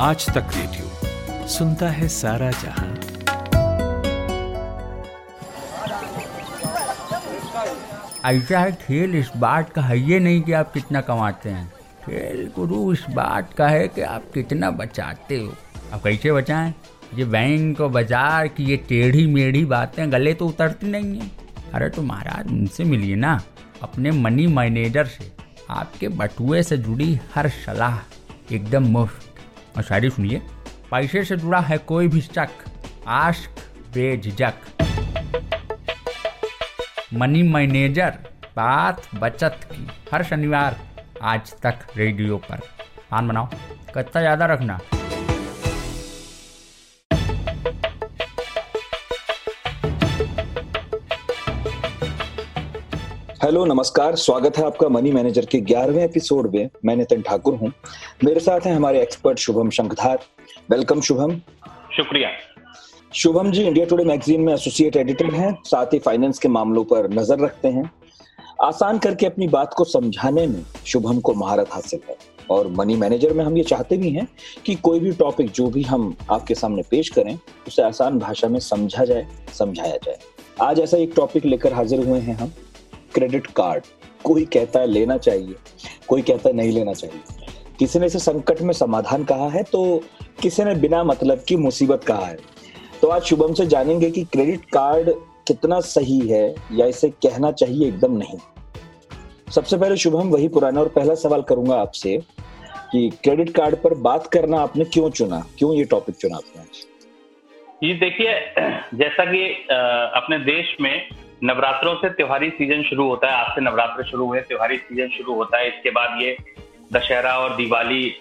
आज तक रेडियो सुनता है सारा जहाँ। ऐसा है, खेल इस बात का है, ये नहीं कि आप कितना कमाते हैं। खेल गुरु, इस बात का है कि आप कितना बचाते हो। आप कैसे बचाएँ? ये बैंक और बाज़ार की ये टेढ़ी मेढ़ी बातें गले तो उतरती नहीं है। अरे तो महाराज उनसे मिलिए ना, अपने मनी मैनेजर से। आपके बटुए से जुड़ी हर सलाह एकदम मुफ़्त। और शायरी सुनिए। पैसे से जुड़ा है कोई भी शक, आश्क, बेझिझक। मनी मैनेजर, बात बचत की, हर शनिवार आज तक रेडियो पर। आन बनाओ कच्चा ज़्यादा रखना। हेलो नमस्कार। स्वागत है आपका मनी मैनेजर के ग्यारहवें एपिसोड में। मैं नितिन ठाकुर हूँ। मेरे साथ हैं हमारे एक्सपर्ट शुभम शंखधार। वेलकम शुभम। शुक्रिया। Shubham ji India Today magazine में एसोसिएट एडिटर हैं साथ ही फाइनेंस के मामलों पर नज़र रखते हैं। आसान करके अपनी बात को समझाने में शुभम को महारत हासिल है। और मनी मैनेजर में हम ये चाहते भी हैं कि कोई भी टॉपिक जो भी हम आपके सामने पेश करें उसे आसान भाषा में समझा जाए समझाया जाए। आज ऐसा एक टॉपिक लेकर हाजिर हुए हैं हम। क्रेडिट कार्ड, कोई कहता है लेना चाहिए, कोई कहता है नहीं लेना चाहिए। किसी ने इसे संकट में समाधान कहा है तो किसी ने बिना मतलब की मुसीबत कहा है। तो आज शुभम से जानेंगे कि क्रेडिट कार्ड कितना सही है या इसे कहना चाहिए एकदम नहीं। सबसे पहले शुभम, वही पुराना और पहला सवाल करूँगा आपसे कि क्रेडिट कार्ड पर बात करना आपने क्यों चुना? क्यों ये टॉपिक चुना आपने जी, देखिए, जैसा कि अपने देश में नवरात्रों से त्योहारी सीज़न शुरू होता है। आज से नवरात्र शुरू हुए, त्योहारी सीज़न शुरू होता है। इसके बाद ये दशहरा और दिवाली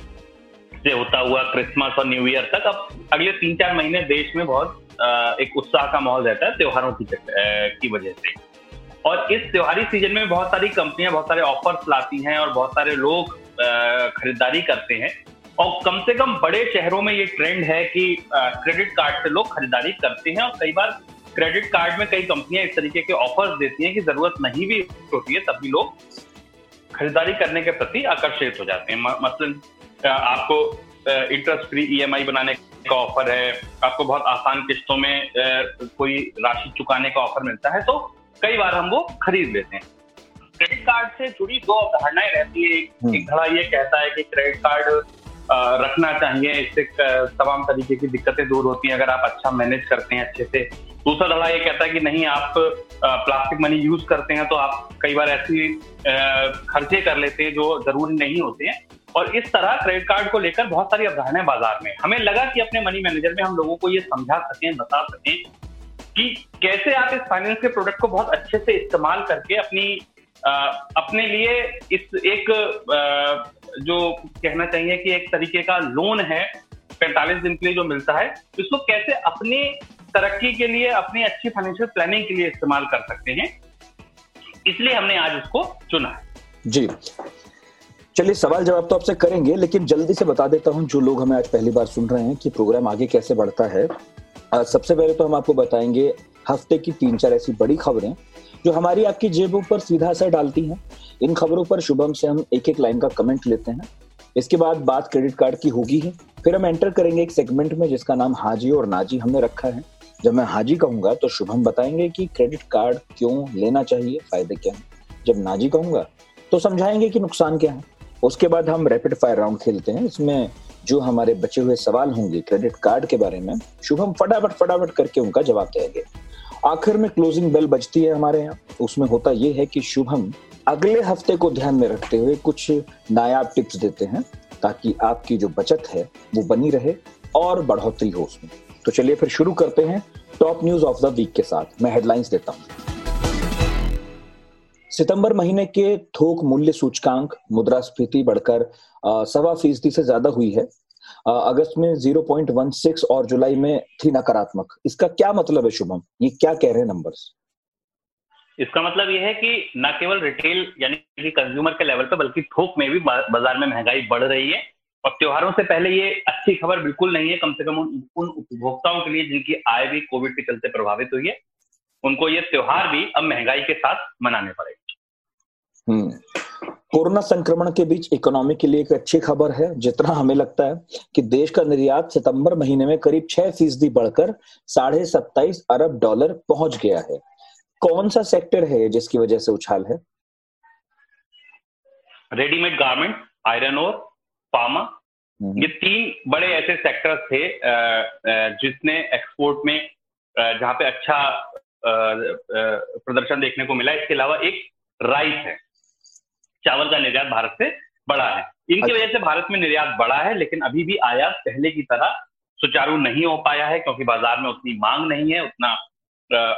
से होता हुआ क्रिसमस और न्यू ईयर तक। अब अगले तीन चार महीने देश में बहुत एक उत्साह का माहौल रहता है त्योहारों की की वजह से। और इस त्योहारी सीज़न में बहुत सारी कंपनियाँ बहुत सारे ऑफर्स लाती हैं और बहुत सारे लोग खरीदारी करते हैं। और कम से कम बड़े शहरों में ये ट्रेंड है कि क्रेडिट कार्ड से लोग खरीदारी करते हैं। और कई बार क्रेडिट कार्ड में कई कंपनियाँ इस तरीके के ऑफर्स देती हैं कि ज़रूरत नहीं भी होती है तब भी लोग खरीदारी करने के प्रति आकर्षित हो जाते हैं। मसलन आपको इंटरेस्ट फ्री ईएमआई बनाने का ऑफ़र है आपको बहुत आसान किस्तों में कोई राशि चुकाने का ऑफ़र मिलता है तो कई बार हम वो खरीद लेते हैं। क्रेडिट कार्ड से जुड़ी दो अवधारणाएँ रहती है। हम्म। एक धड़ा ये कहता है कि क्रेडिट कार्ड रखना चाहिए इससे तमाम तरीके की दिक्कतें दूर होती हैं। अगर आप अच्छा मैनेज करते हैं अच्छे से दूसरा धड़ा ये कहता है कि नहीं आप प्लास्टिक मनी यूज़ करते हैं तो आप कई बार ऐसी खर्चे कर लेते हैं जो ज़रूरी नहीं होते हैं। और इस तरह क्रेडिट कार्ड को लेकर बहुत सारी अवधारणाएँ बाज़ार में। हमें लगा कि अपने मनी मैनेजर में हम लोगों को ये समझा सकें बता सकें कि कैसे आप इस फाइनेंस के प्रोडक्ट को बहुत अच्छे से इस्तेमाल करके अपनी आ, अपने लिए इस एक आ, जो कहना चाहिए कि एक तरीके का लोन है पैंतालीस दिन के लिए जो मिलता है इसको कैसे अपनी तरक्की के लिए, अपनी अच्छी फाइनेंशियल प्लानिंग के लिए इस्तेमाल कर सकते हैं। इसलिए हमने आज इसको चुना है। जी। चलिए, सवाल जवाब तो आपसे करेंगे, लेकिन जल्दी से बता देता हूँ, जो लोग हमें आज पहली बार सुन रहे हैं कि प्रोग्राम आगे कैसे बढ़ता है। सबसे पहले तो हम आपको बताएँगे, हफ़्ते की तीन चार ऐसी बड़ी खबरें, जो हमारी आपकी जेबों पर सीधा असर डालती हैं। इन खबरों पर शुभम से हम एक एक लाइन का कमेंट लेते हैं। इसके बाद बात क्रेडिट कार्ड की होगी ही। फिर हम एंटर करेंगे एक सेगमेंट में, जिसका नाम हाजी और नाजी हमने रखा है। जब मैं हाजी कहूँगा तो शुभम बताएँगे कि क्रेडिट कार्ड क्यों लेना चाहिए, फ़ायदे क्या हैं? जब नाजी कहूँगा तो समझाएँगे कि नुकसान क्या है। उसके बाद हम रैपिड फायर राउंड खेलते हैं इसमें जो हमारे बचे हुए सवाल होंगे क्रेडिट कार्ड के बारे में, शुभम फटाफट फटाफट करके उनका जवाब देंगे। आखिर में क्लोजिंग बेल बजती है हमारे यहाँ। उसमें होता यह है कि शुभम अगले हफ़्ते को ध्यान में रखते हुए कुछ नायाब टिप्स देते हैं, ताकि आपकी जो बचत है, वो बनी रहे और बढ़ोतरी हो उसमें। तो चलिए फिर शुरू करते हैं top news of the week के साथ। मैं हेडलाइंस देता हूँ। सितंबर महीने के थोक मूल्य सूचकांक मुद्रास्फीति बढ़कर सवा फ़ीसदी से ज़्यादा हुई है। अगस्त में 0.16 और जुलाई में थी नकारात्मक। इसका क्या मतलब है शुभम? ये क्या कह रहे हैं नंबर्स इसका मतलब यह है कि न केवल रिटेल यानी कि कंज्यूमर के लेवल पे, बल्कि थोक में भी बाज़ार में महँगाई बढ़ रही है। और त्योहारों से पहले ये अच्छी खबर बिल्कुल नहीं है। कम से कम उन उन उपभोक्ताओं के लिए जिनकी आय भी कोविड के चलते प्रभावित हुई है उनको ये त्योहार भी अब महँगाई के साथ मनाने पड़ेगा। हम्म। कोरोना संक्रमण के बीच इकोनॉमी के लिए एक अच्छी खबर है। जितना हमें लगता है कि देश का निर्यात सितंबर महीने में करीब छह फ़ीसदी बढ़कर साढ़े सत्ताईस अरब डॉलर पहुँच गया है। कौन सा सेक्टर है जिसकी वजह से उछाल है? रेडीमेड गारमेंट आयरन और फार्मा। हम्म। ये तीन बड़े ऐसे सेक्टर्स थे जिसने एक्सपोर्ट में जहाँ पे अच्छा प्रदर्शन देखने को मिला। इसके अलावा एक राइस है। चावल का निर्यात भारत से बड़ा है। इनकी वजह से भारत में निर्यात बढ़ा है लेकिन अभी भी आयात पहले की तरह सुचारू नहीं हो पाया है क्योंकि बाज़ार में उतनी मांग नहीं है उतना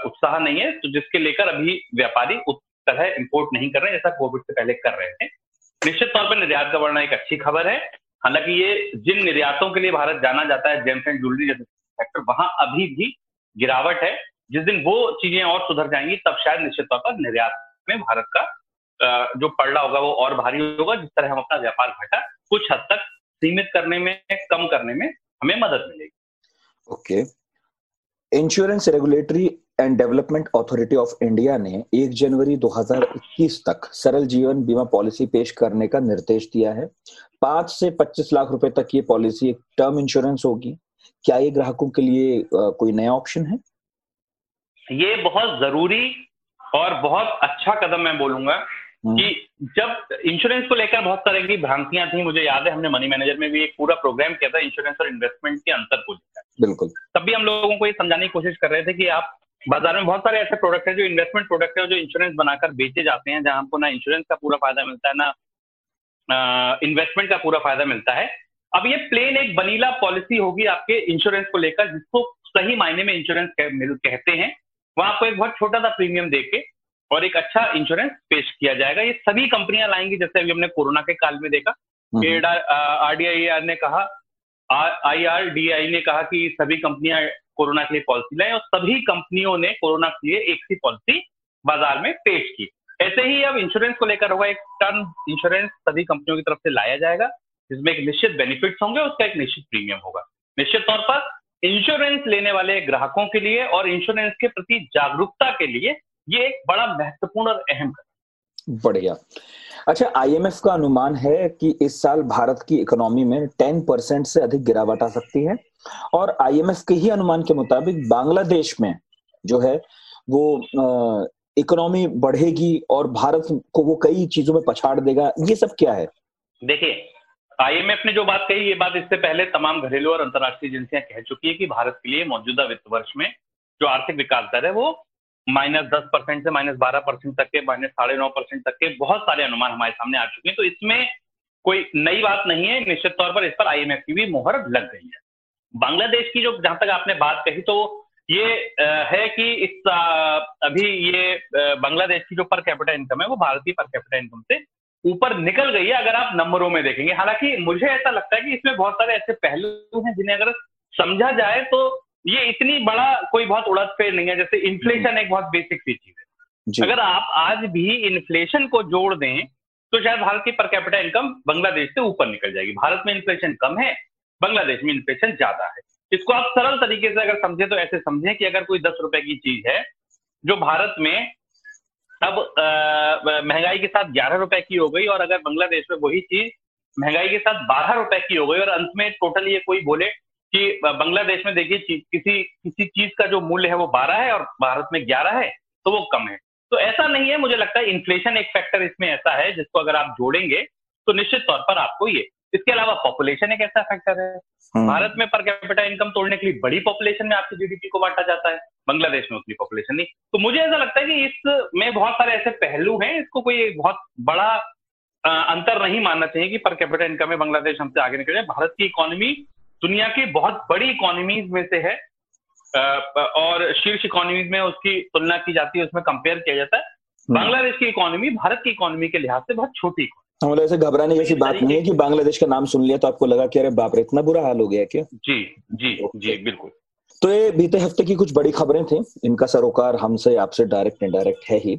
उत्साह नहीं है। तो जिसके लेकर अभी व्यापारी उस तरह इम्पोर्ट नहीं कर रहे जैसा कोविड से पहले कर रहे थे। निश्चित तौर पर निर्यात का बढ़ना एक अच्छी खबर है। हालाँकि ये जिन निर्यातों के लिए भारत जाना जाता है, जेम्स एंड ज्वेलरी जैसे सेक्टर वहाँ अभी भी गिरावट है। जिस दिन वो चीज़ें और सुधर जाएँगी, तब शायद निश्चित तौर पर निर्यात में भारत का जो पड़ना होगा वो और भारी होगा, जिस तरह हम अपना व्यापार घटा, कुछ हद तक सीमित करने में, कम करने में हमें मदद मिलेगी। Okay. Insurance regulatory and development authority of India ने 1 जनवरी 2021 तक सरल जीवन बीमा पॉलिसी पेश करने का निर्देश दिया है। पाँच से पच्चीस लाख रुपए तक ये पॉलिसी एक टर्म इंश्योरेंस होगी। क्या ये ग्राहकों के लिए कोई नया ऑप्शन है? ये बहुत ज़रूरी और बहुत अच्छा कदम मैं बोलूँगा हम्म। कि जब इंश्योरेंस को लेकर बहुत तरह की भ्रांतियाँ थी मुझे याद है हमने मनी मैनेजर में भी एक पूरा प्रोग्राम किया था इंश्योरेंस और इन्वेस्टमेंट के अंतर को लेकर बिल्कुल। तब भी हम लोगों को ये समझाने की कोशिश कर रहे थे कि आप बाज़ार में बहुत सारे ऐसे प्रोडक्ट हैं जो इन्वेस्टमेंट प्रोडक्ट है जो इंश्योरेंस बनाकर बेचे जाते हैं जहाँ हमको ना इंश्योरेंस का पूरा फ़ायदा मिलता है ना इन्वेस्टमेंट का पूरा फ़ायदा मिलता है। अब ये प्लेन एक बनीला पॉलिसी होगी आपके इंश्योरेंस को लेकर जिसको सही मायने में इंश्योरेंस कहते हैं। वहाँ आपको एक बहुत छोटा सा प्रीमियम देके और एक अच्छा इंश्योरेंस पेश किया जाएगा। ये सभी कंपनियाँ लाएँगी जैसे अभी हमने कोरोना के काल में देखा। हम्म। ने कहा आई आर डी आई ने कहा कि सभी कंपनियाँ कोरोना के लिए पॉलिसी लाए और सभी कंपनियों ने कोरोना के लिए एक सी पॉलिसी बाज़ार में पेश की। ऐसे ही अब इंश्योरेंस को लेकर होगा एक टर्म इंश्योरेंस सभी कंपनियों की तरफ़ से लाया जाएगा, जिसमें एक निश्चित बेनिफिट्स होंगे उसका एक निश्चित प्रीमियम होगा। निश्चित तौर पर इंश्योरेंस लेने वाले ग्राहकों के लिए और इंश्योरेंस के प्रति जागरूकता के लिए ये एक बड़ा महत्वपूर्ण और अहम बढ़िया। अच्छा आईएमएफ का अनुमान है कि इस साल भारत की इकोनॉमी में 10 परसेंट से अधिक गिरावट आ सकती है। और आईएमएफ के ही अनुमान के मुताबिक बांग्लादेश में जो है, वो इकोनॉमी बढ़ेगी और भारत को वो कई चीज़ों में पछाड़ देगा। ये सब क्या है? देखिए आईएमएफ ने जो बात कही, ये बात इससे पहले तमाम घरेलू और अंतर्राष्ट्रीय एजेंसियाँ कह चुकी है कि भारत के लिए मौजूदा वित्त वर्ष में जो आर्थिक विकास दर है, वो माइनस दस परसेंट से माइनस बारह परसेंट तक के, माइनस साढ़े नौ परसेंट तक के बहुत सारे अनुमान हमारे सामने आ चुके हैं। तो इसमें कोई नई बात नहीं है, निश्चित तौर पर इस पर आईएमएफ की भी मोहर लग गई है। बांग्लादेश की जो, जहाँ तक आपने बात कही तो ये है कि इस अभी ये बांग्लादेश की जो पर कैपिटल इनकम है, वो भारतीय पर कैपिटल इनकम से ऊपर निकल गई है, अगर आप नंबरों में देखेंगे। हालाँकि मुझे ऐसा लगता है कि इसमें बहुत सारे ऐसे पहलू हैं जिन्हें अगर समझा जाए तो ये इतनी बड़ा कोई बहुत उड़द फेर नहीं है जैसे इन्फ्लेशन एक बहुत बेसिक सी चीज़ है। अगर आप आज भी इन्फ्लेशन को जोड़ दें तो शायद भारत की पर कैपिटल इनकम बांग्लादेश से ऊपर निकल जाएगी। भारत में इन्फ्लेशन कम है बांग्लादेश में इन्फ्लेशन ज़्यादा है। इसको आप सरल तरीके से अगर समझे तो ऐसे समझें कि अगर कोई दस रुपए की चीज़ है जो भारत में अब महँगाई के साथ ग्यारह रुपए की हो गई और अगर बांग्लादेश में वही चीज़ महँगाई के साथ बारह रुपए की हो गई और अंत में टोटल ये कोई बोले कि बांग्लादेश में देखिए किसी किसी चीज़ का जो मूल्य है वो बारह है और भारत में ग्यारह है तो वो कम है। तो ऐसा नहीं है मुझे लगता है इन्फ्लेशन एक फैक्टर इसमें ऐसा है जिसको अगर आप जोड़ेंगे तो निश्चित तौर पर आपको ये इसके अलावा पॉपुलेशन एक ऐसा फैक्टर है। हम्म। भारत में पर कैपिटल इनकम तोड़ने के लिए बड़ी पॉपुलेशन में आपकी जीडीपी को बांटा जाता है बांग्लादेश में उतनी पॉपुलेशन नहीं। तो मुझे ऐसा लगता है कि इसमें बहुत सारे ऐसे पहलू हैं इसको कोई बहुत बड़ा अंतर नहीं मानना चाहिए कि पर कैपिटल इनकम में बांग्लादेश हमसे आगे निकल जाए। भारत की इकोनॉमी दुनिया की बहुत बड़ी इकोनॉमीज में से है और शीर्ष इकोनॉमीज में उसकी तुलना की जाती है उसमें कंपेयर किया जाता है। हम्म। बांग्लादेश की इकोनॉमी भारत की इकोनॉमी के लिहाज से बहुत छोटी मतलब ऐसे घबराने जैसी बात नहीं है कि बांग्लादेश का नाम सुन लिया तो आपको लगा कि अरे बाप रे इतना बुरा हाल हो गया क्या? जी जी जी बिल्कुल। तो ये बीते हफ़्ते की कुछ बड़ी खबरें थी इनका सरोकार हमसे आपसे डायरेक्ट इनडायरेक्ट है ही।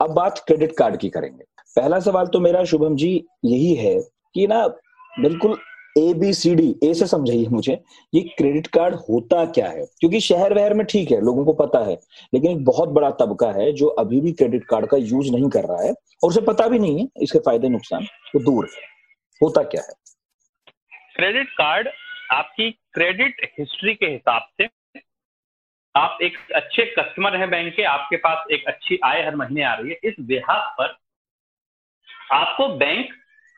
अब बात क्रेडिट कार्ड की करेंगे। पहला सवाल तो मेरा शुभम जी यही है कि ना बिल्कुल A B C D A से समझाइए मुझे, ये क्रेडिट कार्ड होता क्या है? क्योंकि शहर वहर में ठीक है, लोगों को पता है, लेकिन एक बहुत बड़ा तबका है जो अभी भी क्रेडिट कार्ड का यूज़ नहीं कर रहा है, और उसे पता भी नहीं है, इसके फ़ायदे नुकसान, वो दूर है। होता क्या है? क्रेडिट कार्ड आपकी क्रेडिट हिस्ट्री के हिसाब से, आप एक अच्छे कस्टमर हैं बैंक के, आपके पास एक अच्छी आय हर महीने आ रही है, इस लिहाज पर आपको बैंक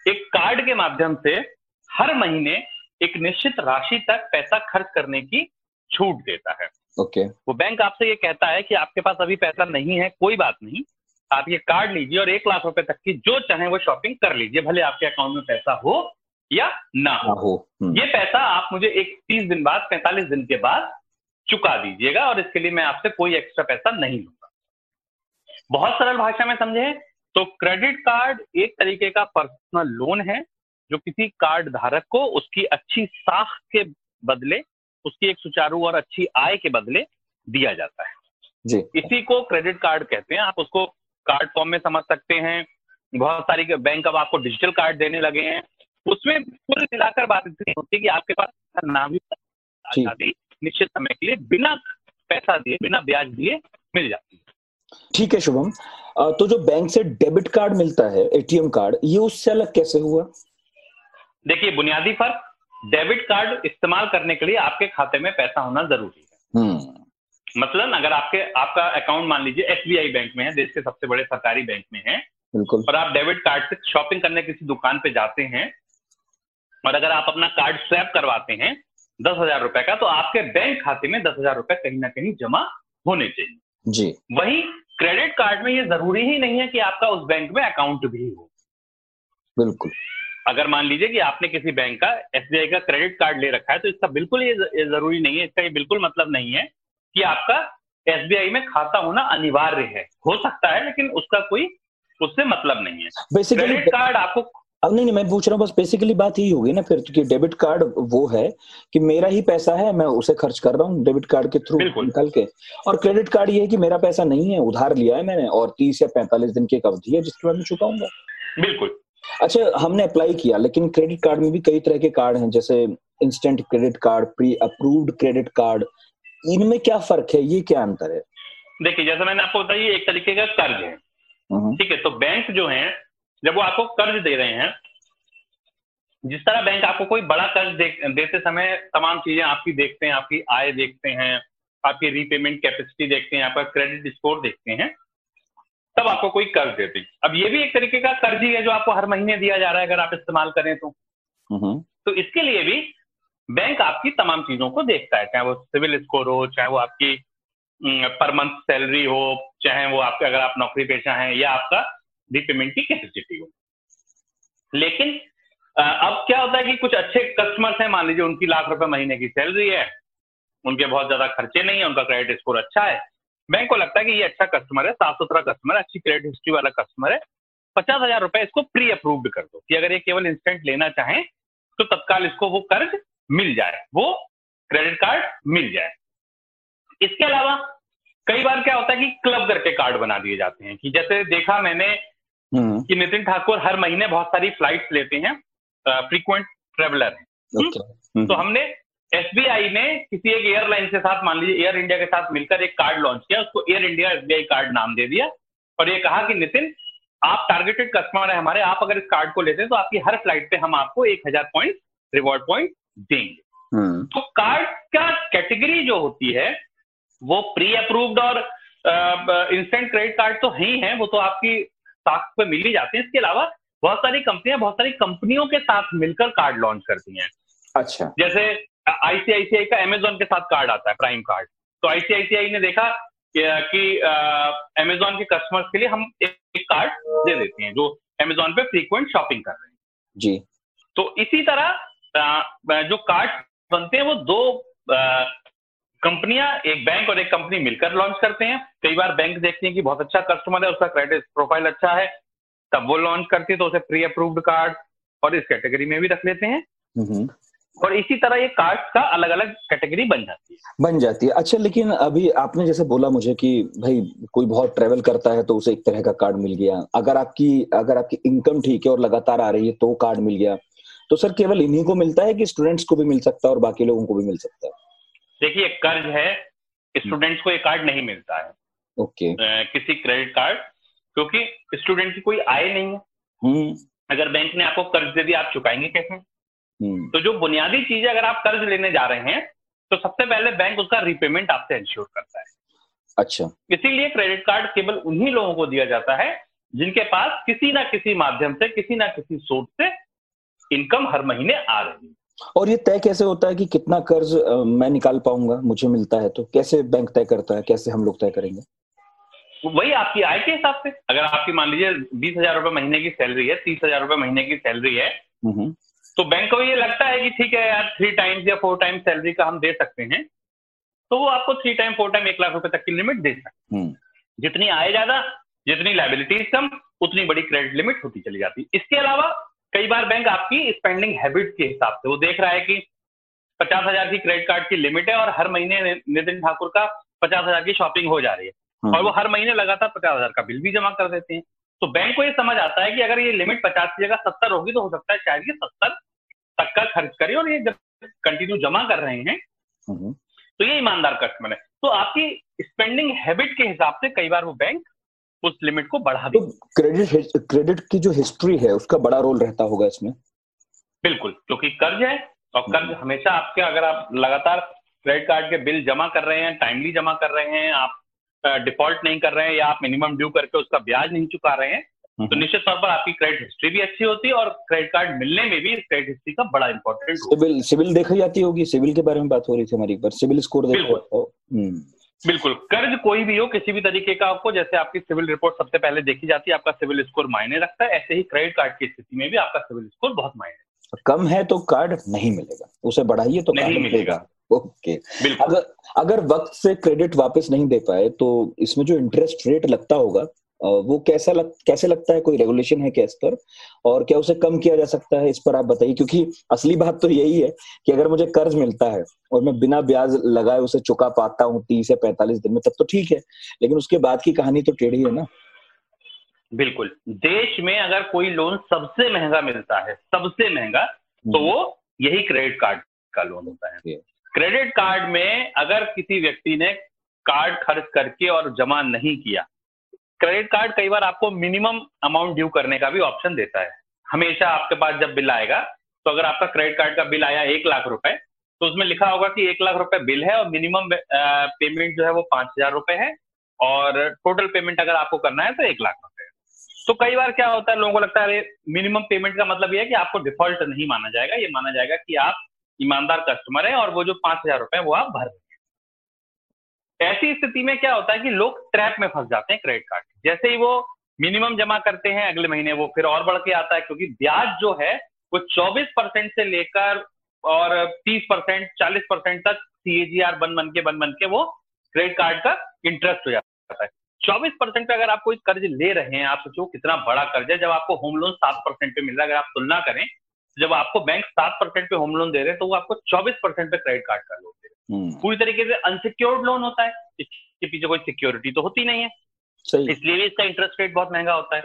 एक कार्ड के माध्यम से हर महीने एक निश्चित राशि तक पैसा खर्च करने की छूट देता है ओके okay. वो बैंक आपसे ये कहता है कि आपके पास अभी पैसा नहीं है कोई बात नहीं आप ये कार्ड लीजिए और एक लाख रुपए तक की जो चाहे वो शॉपिंग कर लीजिए भले आपके अकाउंट में पैसा हो या ना हो, हो। हम्म। ये पैसा आप मुझे एक तीस दिन बाद पैंतालीस दिन के बाद चुका दीजिएगा और इसके लिए मैं आपसे कोई एक्स्ट्रा पैसा नहीं लूँगा बहुत सरल भाषा में समझे तो क्रेडिट कार्ड एक तरीके का पर्सनल लोन है जो किसी कार्ड धारक को उसकी अच्छी साख के बदले उसकी एक सुचारू और अच्छी आय के बदले दिया जाता है। जी। इसी को क्रेडिट कार्ड कहते हैं। आप उसको कार्ड फॉर्म में समझ सकते हैं। बहुत सारी बैंक अब आपको डिजिटल कार्ड देने लगे हैं। उसमें कुल मिलाकर बात इतनी होती है कि आपके पास नाम आज़ादी निश्चित समय के लिए बिना पैसा दिए बिना ब्याज दिए मिल जाती है। ठीक है शुभम। तो जो बैंक से डेबिट कार्ड मिलता है एटीएम कार्ड ये उससे अलग कैसे हुआ? देखिए बुनियादी फ़र्क डेबिट कार्ड इस्तेमाल करने के लिए आपके खाते में पैसा होना ज़रूरी है। हम्म। मतलब अगर आपके आपका अकाउंट मान लीजिए एसबीआई बैंक में है देश के सबसे बड़े सरकारी बैंक में है बिल्कुल। और आप डेबिट कार्ड से शॉपिंग करने किसी दुकान पे जाते हैं और अगर आप अपना कार्ड स्वैप करवाते हैं दस हज़ार रुपए का तो आपके बैंक खाते में दस हज़ार रुपए कहीं ना कहीं जमा होने चाहिए। जी। वही क्रेडिट कार्ड में ये ज़रूरी ही नहीं है कि आपका उस बैंक में अकाउंट भी हो। बिल्कुल। अगर मान लीजिए कि आपने किसी बैंक का एसबीआई का क्रेडिट कार्ड ले रखा है तो इसका बिल्कुल ये ज़रूरी नहीं है। इसका ये बिल्कुल मतलब नहीं है कि आपका एसबीआई में खाता होना अनिवार्य है। हो सकता है लेकिन उसका कोई उससे मतलब नहीं है। बेसिकली क्रेडिट कार्ड आपको अब नहीं नहीं मैं पूछ रहा हूँ बस बेसिकली बात यही होगी ना फिर कि डेबिट कार्ड वो है कि मेरा ही पैसा है मैं उसे खर्च कर रहा हूँ डेबिट कार्ड के थ्रू निकल के। और क्रेडिट कार्ड ये है कि मेरा पैसा नहीं है उधार लिया है मैंने और तीस या पैंतालीस दिन की एक अवधि है जिसके बाद मैं चुकाऊँगा। बिल्कुल। अच्छा हमने अप्लाई किया लेकिन क्रेडिट कार्ड में भी कई तरह के कार्ड हैं जैसे instant credit card pre approved credit card इनमें क्या फ़र्क है? ये क्या अंतर है? देखिए जैसा मैंने आपको बताया एक तरीके का कर्ज है। हम्म। ठीक है तो बैंक जो है जब वो आपको कर्ज दे रहे हैं जिस तरह बैंक आपको कोई बड़ा कर्ज दे, देते समय तमाम चीज़ें आपकी देखते हैं आपकी आय देखते हैं आपकी रीपेमेंट कैपेसिटी देखते हैं आपका क्रेडिट स्कोर देखते हैं तब आपको कोई कर्ज देते। अब ये भी एक तरीके का कर्ज ही है जो आपको हर महीने दिया जा रहा है अगर आप इस्तेमाल करें तो। हम्म। तो इसके लिए भी बैंक आपकी तमाम चीज़ों को देखता है चाहे वो सिविल स्कोर हो चाहे वो आपकी पर मंथ सैलरी हो चाहे वो आपके अगर आप नौकरी पेशा हैं या आपका रीपेमेंट की कैपेसिटी हो। लेकिन अब क्या होता है कि कुछ अच्छे कस्टमर्स हैं मान लीजिए उनकी लाख रुपए महीने की सैलरी है उनके बहुत ज़्यादा खर्चे नहीं है उनका क्रेडिट स्कोर अच्छा है बैंक को लगता है कि ये अच्छा कस्टमर है साफ़ सुथरा कस्टमर है अच्छी क्रेडिट हिस्ट्री वाला कस्टमर है पचास हज़ार रुपए इसको प्री अप्रूव्ड कर दो कि अगर ये केवल इंस्टेंट लेना चाहें तो तत्काल इसको वो कर्ज मिल जाए वो क्रेडिट कार्ड मिल जाए इसके अलावा कई बार क्या होता है कि क्लब करके कार्ड बना दिए जाते हैं कि जैसे देखा मैंने हम्म। कि नितिन ठाकुर हर महीने बहुत सारी फ्लाइट्स लेते हैं फ्रीक्वेंट ट्रेवलर है हम्म? तो हमने SBI ने किसी एक एयरलाइन के साथ मान लीजिए एयर इंडिया के साथ मिलकर एक कार्ड लॉन्च किया उसको एयर इंडिया SBI कार्ड नाम दे दिया और ये कहा कि नितिन आप टारगेटेड कस्टमर है हमारे आप अगर इस कार्ड को लेते हैं तो आपकी हर फ़्लाइट पे हम आपको एक हज़ार पॉइंट रिवॉर्ड पॉइंट देंगे. हम्म। तो कार्ड का कैटेगरी जो होती है वो प्री अप्रूव्ड और इंस्टेंट क्रेडिट कार्ड तो ही है वो तो आपकी साख पे मिल ही जाते हैं। इसके अलावा बहुत सारी कंपनियाँ बहुत सारी कंपनियों के साथ मिलकर कार्ड लॉन्च करती हैं। अच्छा। जैसे आईसीआईसीआई का अमेजोन के साथ कार्ड आता है प्राइम कार्ड तो आईसीआईसीआई ने देखा कि अमेजोन के कस्टमर्स के लिए हम एक, कार्ड दे देते हैं जो अमेजोन पे फ्रीक्वेंट शॉपिंग कर रहे हैं। जी। तो इसी तरह जो कार्ड बनते हैं वो दो कंपनियाँ एक बैंक और एक कंपनी मिलकर लॉन्च करते हैं। कई बार बैंक देखते हैं कि बहुत अच्छा कस्टमर है उसका क्रेडिट प्रोफ़ाइल अच्छा है तब वो लॉन्च करती है तो उसे प्री अप्रूव्ड कार्ड और इस कैटेगरी में भी रख लेते हैं। हम्म। और इसी तरह ये कार्ड का अलग अलग कैटेगरी बन जाती है। बन जाती है। अच्छा लेकिन अभी आपने जैसे बोला मुझे कि भाई कोई बहुत ट्रेवल करता है तो उसे एक तरह का कार्ड मिल गया। अगर आपकी अगर आपकी इनकम ठीक है और लगातार आ रही है तो कार्ड मिल गया। तो सर केवल इन्हीं को मिलता है कि स्टूडेंट्स को भी मिल सकता है और बाकी लोगों को भी मिल सकता है? देखिए कर्ज है स्टूडेंट्स को ये कार्ड नहीं मिलता है। ओके। किसी क्रेडिट कार्ड क्योंकि स्टूडेंट की कोई आय नहीं है। हम्म। अगर बैंक ने आपको कर्ज दे दिया आप चुकाएँगे कैसे? हम्म तो जो बुनियादी चीज़ें अगर आप कर्ज लेने जा रहे हैं तो सबसे पहले बैंक उसका रिपेमेंट आपसे इंश्योर करता है। अच्छा। इसीलिए क्रेडिट कार्ड केवल उन्हीं लोगों को दिया जाता है जिनके पास किसी ना किसी माध्यम से किसी ना किसी सोर्स से इनकम हर महीने आ रही है। और ये तय कैसे होता है कि कितना कर्ज मैं निकाल पाऊँगा मुझे मिलता है तो? कैसे बैंक तय करता है? कैसे हम लोग तय करेंगे? वही आपकी आय के हिसाब से। अगर आपकी मान लीजिए बीस हज़ार रुपए महीने की सैलरी है तीस हज़ार रुपए महीने की सैलरी है हम्म। तो बैंक को ये लगता है कि ठीक है यार थ्री टाइम्स या फोर टाइम्स सैलरी का हम दे सकते हैं तो वो आपको थ्री टाइम फोर टाइम एक लाख रुपए तक की लिमिट दे सकते हम्म। हैं जितनी आय ज़्यादा जितनी लाइबिलिटीज कम उतनी बड़ी क्रेडिट लिमिट होती चली जाती। है इसके अलावा कई बार बैंक आपकी स्पेंडिंग हैबिट के हिसाब से वो देख रहा है कि पचास हज़ार की क्रेडिट कार्ड की लिमिट है और हर महीने नितिन ठाकुर का पचास हज़ार की शॉपिंग हो जा रही है। हम्म। और वो हर महीने लगातार पचास हज़ार का बिल भी जमा कर देते हैं। तो बैंक को ये समझ आता है कि अगर ये लिमिट पचास की जगह सत्तर होगी तो हो सकता है शायद ये सत्तर तक का खर्च करे और ये जब कंटिन्यू जमा कर रहे हैं हम्म। तो ये ईमानदार कस्टमर है। तो आपकी स्पेंडिंग हैबिट के हिसाब से कई बार वो बैंक उस लिमिट को बढ़ा तो क्रेडिट क्रेडिट की जो हिस्ट्री है उसका बड़ा रोल रहता होगा इसमें? बिल्कुल क्योंकि कर्ज है और कर्ज हमेशा आपके अगर आप लगातार क्रेडिट कार्ड के बिल जमा कर रहे हैं टाइमली जमा कर रहे हैं आप डिफ़ॉल्ट नहीं कर रहे हैं या आप मिनिमम ड्यू करके उसका ब्याज नहीं चुका रहे हैं तो। निश्चित तौर पर आपकी क्रेडिट हिस्ट्री भी अच्छी होती है और क्रेडिट कार्ड मिलने में भी क्रेडिट हिस्ट्री का बड़ा इंपॉर्टेंट सिविल सिविल देखी जाती होगी सिविल के बारे में बात हो रही थी हमारी एक बार सिविल स्कोर देखा बिल्कुल। हम्म बिल्कुल कर्ज कोई भी हो किसी भी तरीके का आपको जैसे आपकी सिविल रिपोर्ट सबसे पहले देखी जाती है आपका सिविल स्कोर मायने रखता है ऐसे ही क्रेडिट कार्ड की स्थिति में भी आपका सिविल स्कोर बहुत मायने कम है तो कार्ड नहीं मिलेगा उसे बढ़ाइए तो नहीं मिलेगा। ओके बिल्कुल अगर अगर वक्त से क्रेडिट वापस नहीं दे पाए तो इसमें जो इंटरेस्ट रेट लगता होगा वो कैसा लग कैसे लगता है? कोई रेगुलेशन है क्या इस पर? और क्या उसे कम किया जा सकता है? इस पर आप बताइए क्योंकि असली बात तो यही है कि अगर मुझे कर्ज मिलता है और मैं बिना ब्याज लगाए उसे चुका पाता हूँ तीस या पैंतालीस दिन में तब तो ठीक है। लेकिन उसके बाद की कहानी तो टेढ़ी है ना? बिल्कुल। देश में अगर कोई लोन सबसे महँगा मिलता है सबसे महँगा तो वो यही क्रेडिट कार्ड का लोन होता है। क्रेडिट कार्ड में अगर किसी व्यक्ति ने कार्ड खर्च करके और जमा नहीं किया क्रेडिट कार्ड कई बार आपको मिनिमम अमाउंट ड्यू करने का भी ऑप्शन देता है। हमेशा आपके पास जब बिल आएगा तो अगर आपका क्रेडिट कार्ड का बिल आया एक लाख रुपए तो उसमें लिखा होगा कि एक लाख रुपए बिल है और मिनिमम पेमेंट जो है वो पाँच हज़ार रुपए है और टोटल पेमेंट अगर आपको करना है तो एक लाख रुपए तो कई बार क्या होता है, लोगों को लगता है, अरे, मिनिमम पेमेंट का मतलब ये है कि आपको डिफ़ॉल्ट नहीं माना जाएगा। ये माना जाएगा कि आप ईमानदार कस्टमर हैं और वो जो पाँच हज़ार रुपए वो आप भर देंगे ऐसी स्थिति में क्या होता है कि लोग ट्रैप में फंस जाते हैं क्रेडिट कार्ड जैसे ही वो मिनिमम जमा करते हैं अगले महीने, वो फिर और बढ़ के आता है, क्योंकि ब्याज जो है, वो 24 परसेंट से लेकर और 30 परसेंट, चालीस परसेंट तक सीएजीआर बन बन के, बन बन के वो क्रेडिट कार्ड का इंटरेस्ट हो जाता है। 24 परसेंट पे अगर आप कोई कर्ज ले रहे हैं, आप सोचो कितना बड़ा कर्ज है। जब आपको होम लोन सात परसेंट पे मिल रहा है, अगर आप तुलना करें जब आपको बैंक सात परसेंट पे होम लोन दे रहे हैं तो वो आपको चौबीस परसेंट पे क्रेडिट कार्ड का लोन दे रहे हैं। हम्म, पूरी तरीके से अनसिक्योर्ड लोन होता है इसके पीछे कोई सिक्योरिटी तो होती नहीं है। इसलिए भी इसका इंटरेस्ट रेट बहुत महँगा होता है।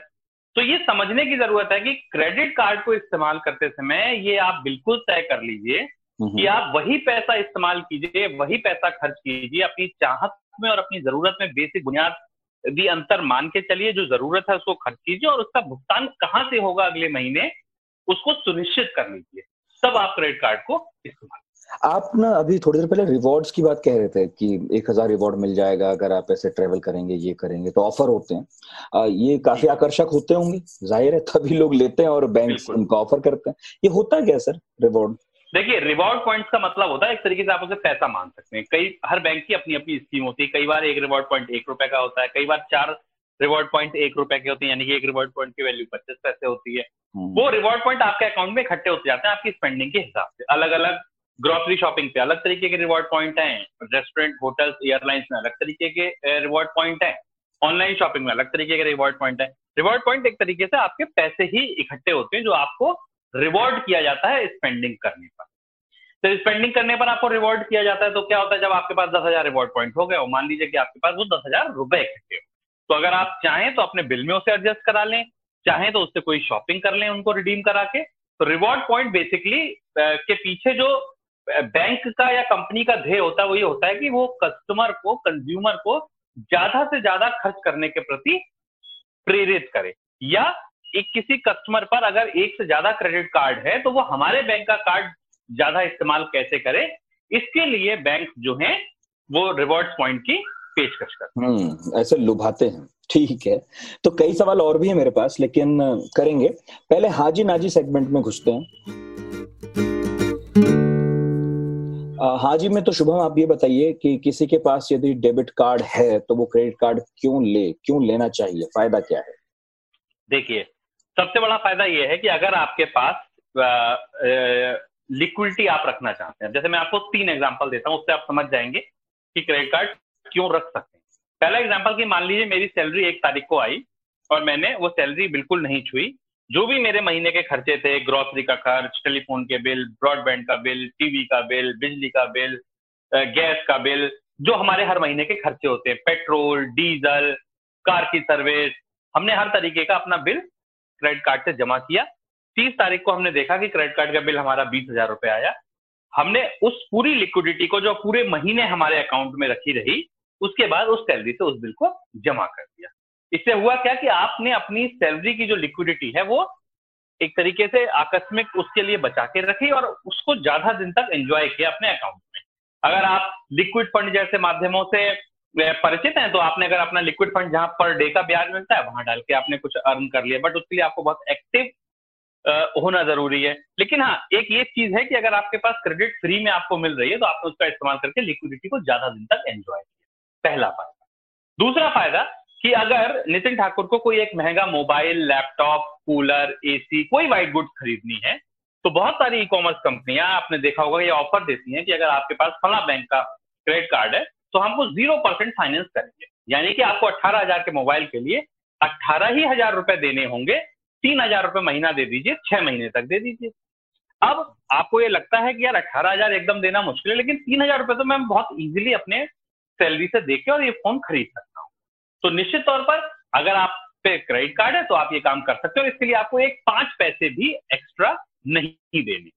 तो ये समझने की ज़रूरत है कि क्रेडिट कार्ड को इस्तेमाल करते समय ये आप बिल्कुल तय कर लीजिए हम्म, कि आप वही पैसा इस्तेमाल कीजिए वही पैसा खर्च कीजिए अपनी चाहत में और अपनी ज़रूरत में बेसिक बुनियाद भी अंतर मान के चलिए जो ज़रूरत है उसको खर्च कीजिए और उसका भुगतान कहाँ से होगा अगले महीने उसको सुनिश्चित कर लीजिए। तब आप क्रेडिट कार्ड को इस्तेमाल आप ना अभी थोड़ी देर पहले रिवॉर्ड्स की बात कह रहे थे कि एक हज़ार रिवॉर्ड मिल जाएगा अगर आप ऐसे ट्रेवल करेंगे ये करेंगे तो ऑफ़र होते हैं। आ, ये काफ़ी आकर्षक होते होंगे। ज़ाहिर है तभी लोग लेते हैं और बैंक उनका ऑफ़र करते हैं। ये होता क्या सर रिवॉर्ड देखिए रिवॉर्ड पॉइंट्स का मतलब होता है एक तरीके से आप उसे पैसा मान सकते हैं। कई हर बैंक की अपनी अपनी स्कीम होती है। कई बार एक रिवॉर्ड पॉइंट एक रुपए का होता है कई बार चार रिवॉर्ड पॉइंट एक रुपए के होते हैं यानी कि एक रिवॉर्ड पॉइंट की वैल्यू पच्चीस पैसे होती है। वो रिवॉर्ड पॉइंट आपके अकाउंट में इकट्ठे होते जाते हैं आपकी स्पेंडिंग के हिसाब से। अलग अलग ग्रोसरी शॉपिंग पे अलग तरीके के रिवॉर्ड पॉइंट हैं रेस्टोरेंट होटल्स एयरलाइंस में अलग तरीके के रिवॉर्ड पॉइंट हैं ऑनलाइन शॉपिंग में अलग तरीके के रिवॉर्ड पॉइंट है। रिवॉर्ड पॉइंट एक तरीके से आपके पैसे ही इकट्ठे होते हैं जो आपको रिवॉर्ड किया जाता है स्पेंडिंग करने पर। तो स्पेंडिंग करने पर आपको रिवॉर्ड किया जाता है तो क्या होता है जब आपके पास दस हज़ार रिवॉर्ड पॉइंट हो गए मान लीजिए कि आपके पास वो दस हज़ार रुपए इकट्ठे हो तो अगर आप चाहें तो अपने बिल में उसे एडजस्ट करा लें, चाहें तो उससे कोई शॉपिंग कर लें उनको रिडीम करा के। तो रिवॉर्ड पॉइंट बेसिकली के पीछे जो बैंक का या कंपनी का ध्येय होता है वो ये होता है कि वो कस्टमर को कंज्यूमर को ज़्यादा से ज़्यादा खर्च करने के प्रति प्रेरित करे। या एक किसी कस्टमर पर अगर एक से ज़्यादा क्रेडिट कार्ड है तो वो हमारे बैंक का कार्ड ज़्यादा इस्तेमाल कैसे करे? इसके लिए बैंक जो है, वो रिवॉर्ड पॉइंट की पेशकश करते हैं। हम्म, ऐसे लुभाते हैं। ठीक है। तो कई सवाल और भी है मेरे पास लेकिन करेंगे। पहले हाजी नाजी सेगमेंट में घुसते हैं। हाजी में तो शुभम आप ये बताइए कि किसी के पास यदि डेबिट कार्ड है तो वो क्रेडिट कार्ड क्यों ले क्यों लेना चाहिए? फ़ायदा क्या है? देखिए सबसे बड़ा फ़ायदा ये है कि अगर आपके पास लिक्विडिटी आप रखना चाहते हैं। जैसे मैं आपको तीन एग्जांपल देता हूँ उससे आप समझ जाएँगे कि क्रेडिट कार्ड क्यों रख सकते हैं? पहला एग्ज़ाम्पल की मान लीजिए मेरी सैलरी एक तारीख को आई और मैंने वो सैलरी बिल्कुल नहीं छुई। जो भी मेरे महीने के खर्चे थे ग्रोसरी का खर्च टेलीफोन के बिल ब्रॉडबैंड का बिल टीवी का बिल बिजली का बिल गैस का बिल जो हमारे हर महीने के खर्चे होते हैं, पेट्रोल, डीजल, कार की सर्विस हमने हर तरीके का अपना बिल क्रेडिट कार्ड से जमा किया। तीस तारीख को हमने देखा कि क्रेडिट कार्ड का बिल हमारा बीस हज़ार रुपए आया। हमने उस पूरी लिक्विडिटी को जो पूरे महीने हमारे अकाउंट में रखी रही उसके बाद उस सैलरी से उस बिल को जमा कर दिया। इससे हुआ क्या कि आपने अपनी सैलरी की जो लिक्विडिटी है, वो एक तरीके से आकस्मिक उसके लिए बचा के रखी और उसको ज़्यादा दिन तक एंजॉय किया अपने अकाउंट में। अगर आप लिक्विड फंड जैसे माध्यमों से परिचित हैं तो आपने अगर अपना लिक्विड फंड जहाँ पर डे का ब्याज मिलता है, वहाँ डाल के आपने कुछ अर्न कर लिया बट उसके लिए आपको बहुत एक्टिव होना ज़रूरी है। लेकिन हाँ एक ये चीज़ है कि अगर आपके पास क्रेडिट फ्री में आपको मिल रही है तो आपने उसका इस्तेमाल करके लिक्विडिटी को ज़्यादा दिन तक एंजॉय पहला फ़ायदा। दूसरा फ़ायदा कि अगर नितिन ठाकुर को कोई एक महँगा मोबाइल, लैपटॉप, कूलर एसी कोई वाइट गुड्स खरीदनी है तो बहुत सारी ई कॉमर्स कंपनियाँ, आपने देखा होगा, ये ऑफ़र देती हैं कि अगर आपके पास फला बैंक का क्रेडिट कार्ड है तो हमको ज़ीरो परसेंट फाइनेंस करेंगे। यानी कि आपको अट्ठारह हज़ार के मोबाइल के लिए अट्ठारह ही हज़ार रुपए देने होंगे, तीन हज़ार रुपए महीना दे दीजिए, छह महीने तक दे दीजिए। अब आपको ये लगता है कि यार अट्ठारह हज़ार एकदम देना मुश्किल है, लेकिन तीन हज़ार रुपए तो मैं बहुत इजीली अपने सैलरी से देके और ये फ़ोन खरीद सकता हूँ। तो निश्चित तौर पर अगर आप पे क्रेडिट कार्ड है तो आप ये काम कर सकते हो। इसके लिए आपको एक पाँच पैसे भी एक्स्ट्रा नहीं देनी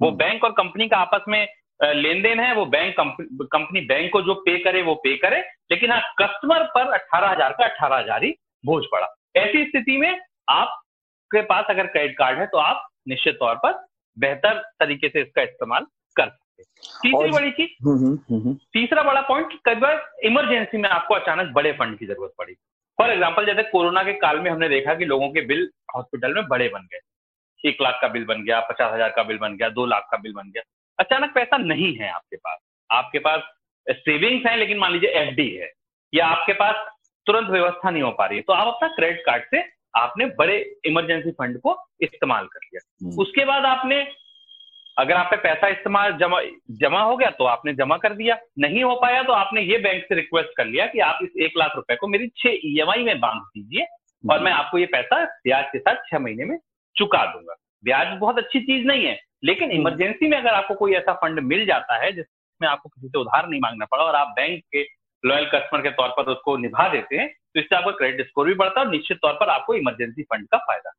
वो बैंक हम्म। और कंपनी का आपस में लेन देन है वो बैंक कंपनी बैंक को जो पे करे वो पे करे। लेकिन हाँ कस्टमर पर अट्ठारह हज़ार का अट्ठारह हज़ार ही बोझ पड़ा। ऐसी स्थिति में आपके पास अगर क्रेडिट कार्ड है तो आप निश्चित तौर पर बेहतर तरीके से इसका इस्तेमाल तीसरी बड़ी चीज़ हम्म, हम्म, हम्म, तीसरा बड़ा पॉइंट कई बार इमरजेंसी में आपको अचानक बड़े फंड की ज़रूरत पड़ी। फॉर एग्ज़ाम्पल जैसे कोरोना के काल में हमने देखा कि लोगों के बिल हॉस्पिटल में बड़े बन गए। एक लाख का बिल बन गया पचास हज़ार का बिल बन गया दो लाख का बिल बन गया। अचानक पैसा नहीं है आपके पास। आपके पास सेविंग्स है लेकिन मान लीजिए एफडी है। या आपके पास तुरंत व्यवस्था नहीं हो पा रही है। तो आप अपना क्रेडिट कार्ड से आपने बड़े इमरजेंसी फंड को इस्तेमाल कर लिया। उसके बाद आपने अगर आप पे पैसा इस्तेमाल जमा जमा हो गया तो आपने जमा कर दिया। नहीं हो पाया तो आपने ये बैंक से रिक्वेस्ट कर लिया कि आप इस एक लाख रुपए को मेरी छह ई में बाँध दीजिए और मैं आपको ये पैसा ब्याज के साथ छह महीने में चुका दूँगा। ब्याज बहुत अच्छी चीज़ नहीं है लेकिन इमरजेंसी हम्म। में अगर आपको कोई ऐसा फंड मिल जाता है जिसमें आपको किसी से उधार नहीं मांगना पड़ा और आप बैंक के लॉयल कस्टमर के तौर पर उसको निभा देते हैं तो इससे आपका क्रेडिट स्कोर भी बढ़ता है और निश्चित तौर पर आपको इमरजेंसी फंड का फ़ायदा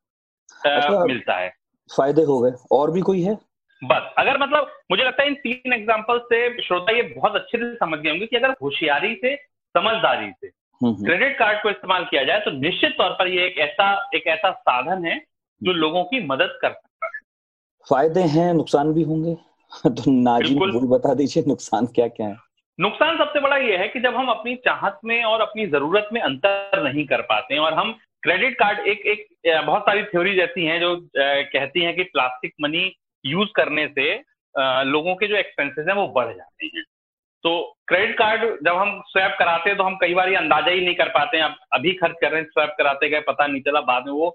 अच्छा, मिलता है। फ़ायदे हो गए। और भी कोई है? बस अगर मतलब मुझे लगता है इन तीन एग्ज़ाम्पल से श्रोता ये बहुत अच्छे से समझ गए होंगे कि अगर होशियारी से समझदारी से क्रेडिट हम्म, कार्ड हम्म। को इस्तेमाल किया जाए तो निश्चित तौर पर ये एक ऐसा एक ऐसा साधन है जो लोगों की मदद कर सकता है। फ़ायदे हैं नुकसान भी होंगे। तो नाजी भूल बता दीजिए नुकसान क्या क्या है? नुकसान सबसे बड़ा यह है कि जब हम अपनी चाहत में और अपनी ज़रूरत में अंतर नहीं कर पाते हैं और हम क्रेडिट कार्ड एक एक बहुत सारी थ्योरी ऐसी हैं जो कहती हैं कि प्लास्टिक मनी यूज़ करने से लोगों के जो एक्सपेंसेस हैं वो बढ़ जाते हैं। तो क्रेडिट कार्ड जब हम स्वैप कराते हैं तो हम कई बार ये अंदाज़ा ही नहीं कर पाते हैं। अभी खर्च कर रहे हैं स्वैप कराते गए, पता नहीं चला, बाद में वो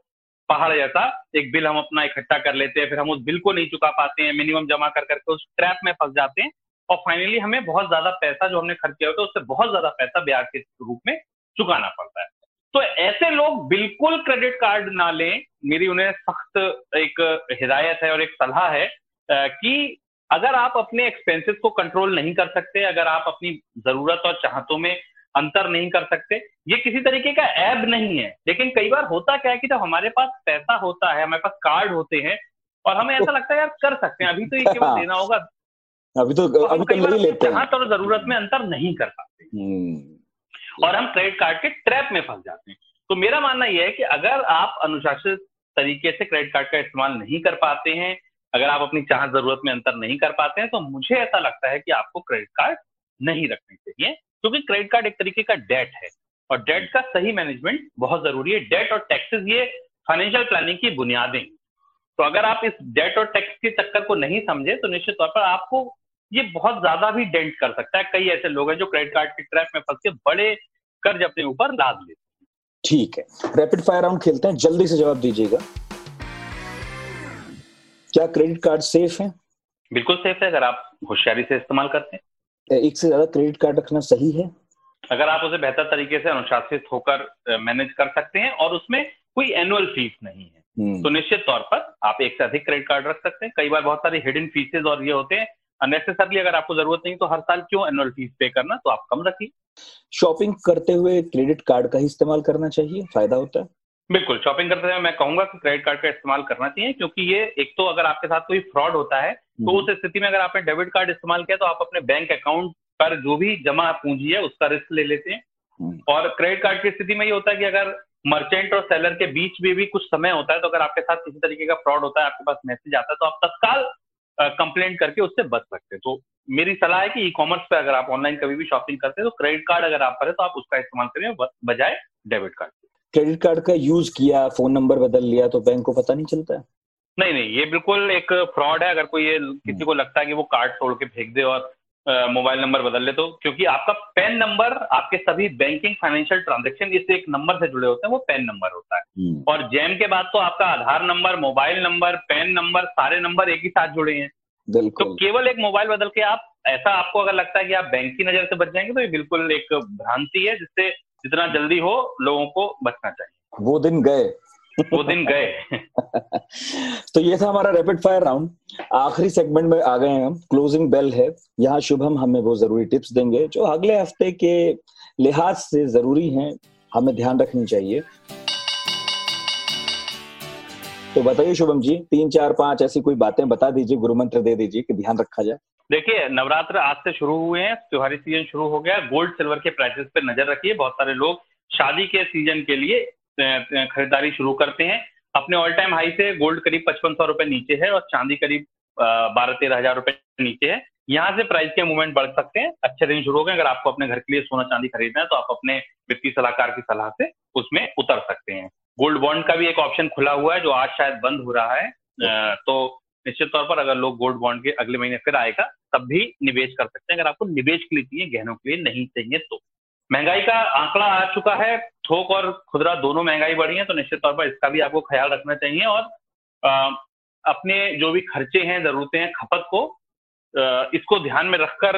पहाड़ जैसा एक बिल हम अपना इकट्ठा कर लेते हैं, फिर हम उस बिल को नहीं चुका पाते हैं मिनिमम जमा कर करके उस ट्रैप में फंस जाते हैं और फाइनली हमें बहुत ज़्यादा पैसा जो हमने खर्च किया होता है, उससे बहुत ज़्यादा पैसा ब्याज के रूप में चुकाना पड़ता है। तो ऐसे लोग बिल्कुल क्रेडिट कार्ड ना लें। मेरी उन्हें सख्त एक हिदायत है और एक सलाह है कि अगर आप अपने एक्सपेंसेस को कंट्रोल नहीं कर सकते अगर आप अपनी ज़रूरत और चाहतों में अंतर नहीं कर सकते ये किसी तरीके का ऐब नहीं है। लेकिन कई बार होता क्या है कि जब हमारे पास पैसा होता है हमारे पास कार्ड होते हैं और हमें ऐसा लगता है यार कर सकते हैं। अभी तो ये केवल हाँ। देना होगा। अभी तो तो अभी तो कई बार ले ही लेते हैं। जहाँ तो ज़रूरत में अंतर नहीं कर पाते। हम्म, और हम क्रेडिट कार्ड के ट्रैप में फंस जाते हैं। तो मेरा मानना यह है कि अगर आप अनुशासित तरीके से क्रेडिट कार्ड का इस्तेमाल नहीं कर पाते हैं, अगर आप अपनी चाह ज़रूरत में अंतर नहीं कर पाते हैं तो मुझे ऐसा लगता है कि आपको क्रेडिट कार्ड नहीं रखने चाहिए, क्योंकि क्रेडिट कार्ड एक तरीके का डेट है। और डेट का सही मैनेजमेंट बहुत ज़रूरी है। डेट और टैक्सेस ये फाइनेंशियल प्लानिंग की बुनियादें। तो अगर आप इस डेट और टैक्स के चक्कर को नहीं समझे तो निश्चित तौर पर आपको ये बहुत ज़्यादा भी डेंट कर सकता है। कई ऐसे लोग हैं जो क्रेडिट कार्ड के ट्रैप में फंस के बड़े कर्ज अपने ऊपर लाद लेते हैं। ठीक है। रैपिड फायर राउंड खेलते हैं। जल्दी से जवाब दीजिएगा। क्या क्रेडिट कार्ड सेफ़ है? बिल्कुल सेफ़ है। अगर आप होशियारी से इस्तेमाल करते हैं। एक से ज़्यादा क्रेडिट कार्ड रखना सही है? अगर आप उसे बेहतर तरीके से अनुशासित होकर मैनेज कर सकते हैं और उसमें कोई एनुअल फ़ीस नहीं है। हम्म, तो निश्चित तौर पर आप एक से अधिक क्रेडिट कार्ड रख सकते हैं। कई बार बहुत सारी हिडन फीसेज और ये होते हैं। अननेसेसरली अगर आपको ज़रूरत नहीं तो हर साल क्यों एनुअल फ़ीस पे करना? तो आप कम रखिए। शॉपिंग करते हुए क्रेडिट कार्ड का ही इस्तेमाल करना चाहिए फ़ायदा होता है। बिल्कुल शॉपिंग करते हुए मैं कहूँगा कि क्रेडिट कार्ड का इस्तेमाल करना चाहिए क्योंकि ये एक तो अगर आपके साथ कोई फ्रॉड होता है तो उस स्थिति में अगर आपने डेबिट कार्ड इस्तेमाल किया तो आप अपने बैंक अकाउंट पर जो भी जमा पूंजी है उसका रिस्क ले लेते हैं। हम्म, और क्रेडिट कार्ड की स्थिति में ये होता है कि अगर मर्चेंट और सेलर के बीच में भी कुछ समय होता है तो अगर आपके साथ किसी तरीके का फ्रॉड होता है आपके पास मैसेज आता है तो आप तत्काल कंप्लेंट करके उससे बच सकते हैं। तो मेरी सलाह है कि ई कॉमर्स पे अगर आप ऑनलाइन कभी भी शॉपिंग करते हैं तो क्रेडिट कार्ड अगर आप करें तो आप उसका इस्तेमाल करें बजाय डेबिट कार्ड क्रेडिट कार्ड का यूज़ किया फ़ोन नंबर बदल लिया तो बैंक को पता नहीं चलता है? नहीं नहीं ये बिल्कुल एक फ्रॉड है। अगर कोई ये किसी को लगता है कि वो कार्ड तोड़ के फेंक दे और मोबाइल नंबर बदल ले तो क्योंकि आपका पैन नंबर आपके सभी बैंकिंग फाइनेंशियल ट्रांजेक्शन इस एक नंबर से जुड़े होते हैं वो पैन नंबर होता है। हम्म, और जैम के बाद तो आपका Aadhaar number mobile number PAN number सारे नंबर एक ही साथ जुड़े हैं। तो केवल एक मोबाइल बदल के आप ऐसा आपको अगर लगता है कि आप बैंक की नज़र से बच जाएँगे तो ये बिल्कुल एक भ्रांति है जिससे जितना जल्दी हो लोगों को बचना चाहिए। वो दिन गए वो दिन गए। तो ये था हमारा रैपिड फायर राउंड आखिरी सेगमेंट में आ गए हैं हम। क्लोजिंग बेल है। यहाँ शुभम हमें वो ज़रूरी टिप्स देंगे जो अगले हफ़्ते के लिहाज से ज़रूरी हैं हमें ध्यान रखनी चाहिए। तो बताइए शुभम जी तीन चार पाँच ऐसी कोई बातें बता दीजिए गुरु मंत्र दे दीजिए कि ध्यान रखा जाए। देखिए नवरात्र आज से शुरू हुए हैं त्योहारी सीज़न शुरू हो गया। गोल्ड सिल्वर के प्राइसेस पे नज़र रखिए। बहुत सारे लोग शादी के सीज़न के लिए खरीदारी शुरू करते हैं। अपने ऑल टाइम हाई से गोल्ड करीब पचपन सौ रुपए नीचे है और चांदी करीब बारह तेरह हज़ार रुपए नीचे है। यहाँ से प्राइस के मूवमेंट बढ़ सकते हैं। अच्छे दिन शुरू हो गए। अगर आपको अपने घर के लिए सोना चांदी खरीदना है तो आप अपने वित्तीय सलाहकार की सलाह से उसमें उतर सकते हैं। गोल्ड बॉन्ड का भी एक ऑप्शन खुला हुआ है जो आज शायद बंद हो रहा है। तो निश्चित तौर पर अगर लोग गोल्ड बॉन्ड के अगले महीने फिर आएगा, तब भी निवेश कर सकते हैं। अगर आपको निवेश के लिए चाहिए, गहनों के लिए नहीं चाहिए तो। महँगाई का आंकड़ा आ चुका है। थोक और खुदरा दोनों महँगाई बढ़ी है तो निश्चित तौर पर इसका भी आपको ख्याल रखना चाहिए और अ, अपने जो भी खर्चे हैं जरूरतें हैं खपत को अ, इसको ध्यान में रखकर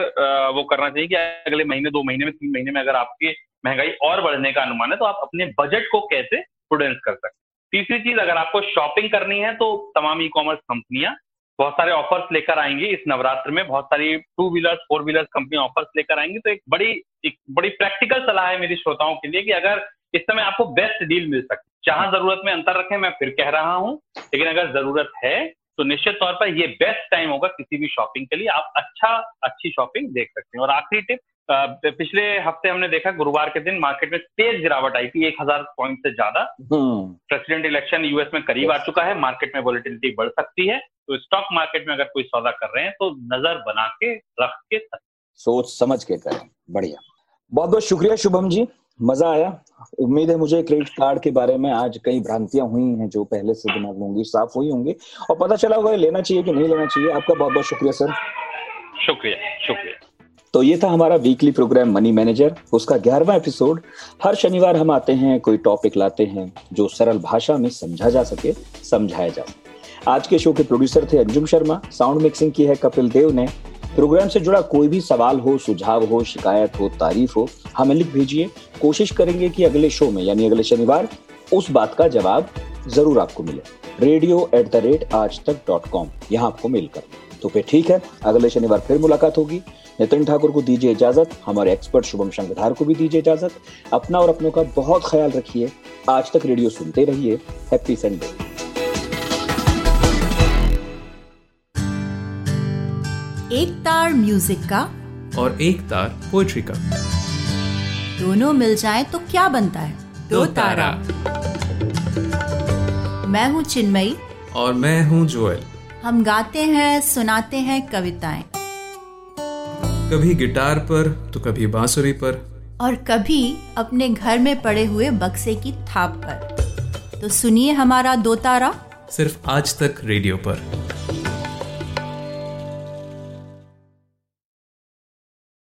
वो करना चाहिए कि अगले महीने दो महीने में तीन महीने में अगर आपकी महँगाई और बढ़ने का अनुमान है तो आप अपने बजट को कैसे प्रूडेंस कर सकते तीसरी चीज़ अगर आपको शॉपिंग करनी है तो तमाम ई कॉमर्स कंपनियाँ बहुत सारे ऑफर्स लेकर आएँगी। इस नवरात्र में बहुत सारी टू व्हीलर्स फोर व्हीलर्स कंपनियाँ ऑफर्स लेकर आएँगी तो एक बड़ी एक बड़ी प्रैक्टिकल सलाह है मेरी श्रोताओं के लिए कि अगर इस समय आपको बेस्ट डील मिल सकती जहाँ ज़रूरत में अंतर रखें मैं फिर कह रहा हूँ लेकिन अगर ज़रूरत है तो निश्चित तौर पर ये बेस्ट टाइम होगा किसी भी शॉपिंग के लिए आप अच्छा अच्छी शॉपिंग देख सकते हैं। और आखिरी टिप पिछले हफ़्ते हमने देखा गुरुवार के दिन मार्केट में तेज गिरावट आई थी एक हज़ार पॉइंट से ज़्यादा। प्रेसिडेंट इलेक्शन यूएस में करीब आ चुका है मार्केट में वॉलिटिलिटी बढ़ सकती है। तो स्टॉक मार्केट में अगर कोई सौदा कर रहे हैं तो नज़र बना के रख के सोच समझ के करें। बढ़िया। बहुत बहुत शुक्रिया शुभम जी। मज़ा आया। उम्मीद है मुझे क्रेडिट कार्ड के बारे में आज कई भ्रांतियाँ हुई हैं जो पहले से दिमाग में होंगी साफ़ हुई होंगी। और पता चला होगा लेना चाहिए कि नहीं लेना चाहिए। आपका बहुत बहुत शुक्रिया सर। शुक्रिया शुक्रिया। तो ये था हमारा वीकली प्रोग्राम मनी मैनेजर उसका ग्यारहवा एपिसोड हर शनिवार हम आते हैं कोई टॉपिक लाते हैं जो सरल भाषा में समझा जा सके समझाया जा सके। आज के शो के प्रोड्यूसर थे अंजुम शर्मा। साउंड मिक्सिंग की है कपिल देव ने। प्रोग्राम से जुड़ा कोई भी सवाल हो, सुझाव हो, शिकायत हो, तारीफ़ हो, हमें लिख भेजिए। कोशिश करेंगे कि अगले शो में, यानी अगले शनिवार, उस बात का जवाब ज़रूर आपको मिले। रेडियो एट द रेट आज तक डॉट कॉम यहाँ आपको मेल कर। तो फिर ठीक है, अगले शनिवार फिर मुलाकात होगी। नितिन ठाकुर को दीजिए इजाज़त, हमारे एक्सपर्ट शुभम शंखधार को भी दीजिए इजाज़त। अपना और अपनों का बहुत ख्याल रखिए। आज तक रेडियो सुनते रहिए। हैप्पी संडे एक तार म्यूज़िक का। और एक तार पोएट्री का। दोनों मिल जाएँ तो क्या बनता है? दो तारा। मैं हूँ चिन्मयी। और मैं हूँ जोएल। हम गाते हैं सुनाते हैं कविताएँ। कभी गिटार पर तो कभी बांसुरी पर। और कभी अपने घर में पड़े हुए बक्से की थाप पर। तो सुनिए हमारा दो तारा। सिर्फ़ आज तक रेडियो पर।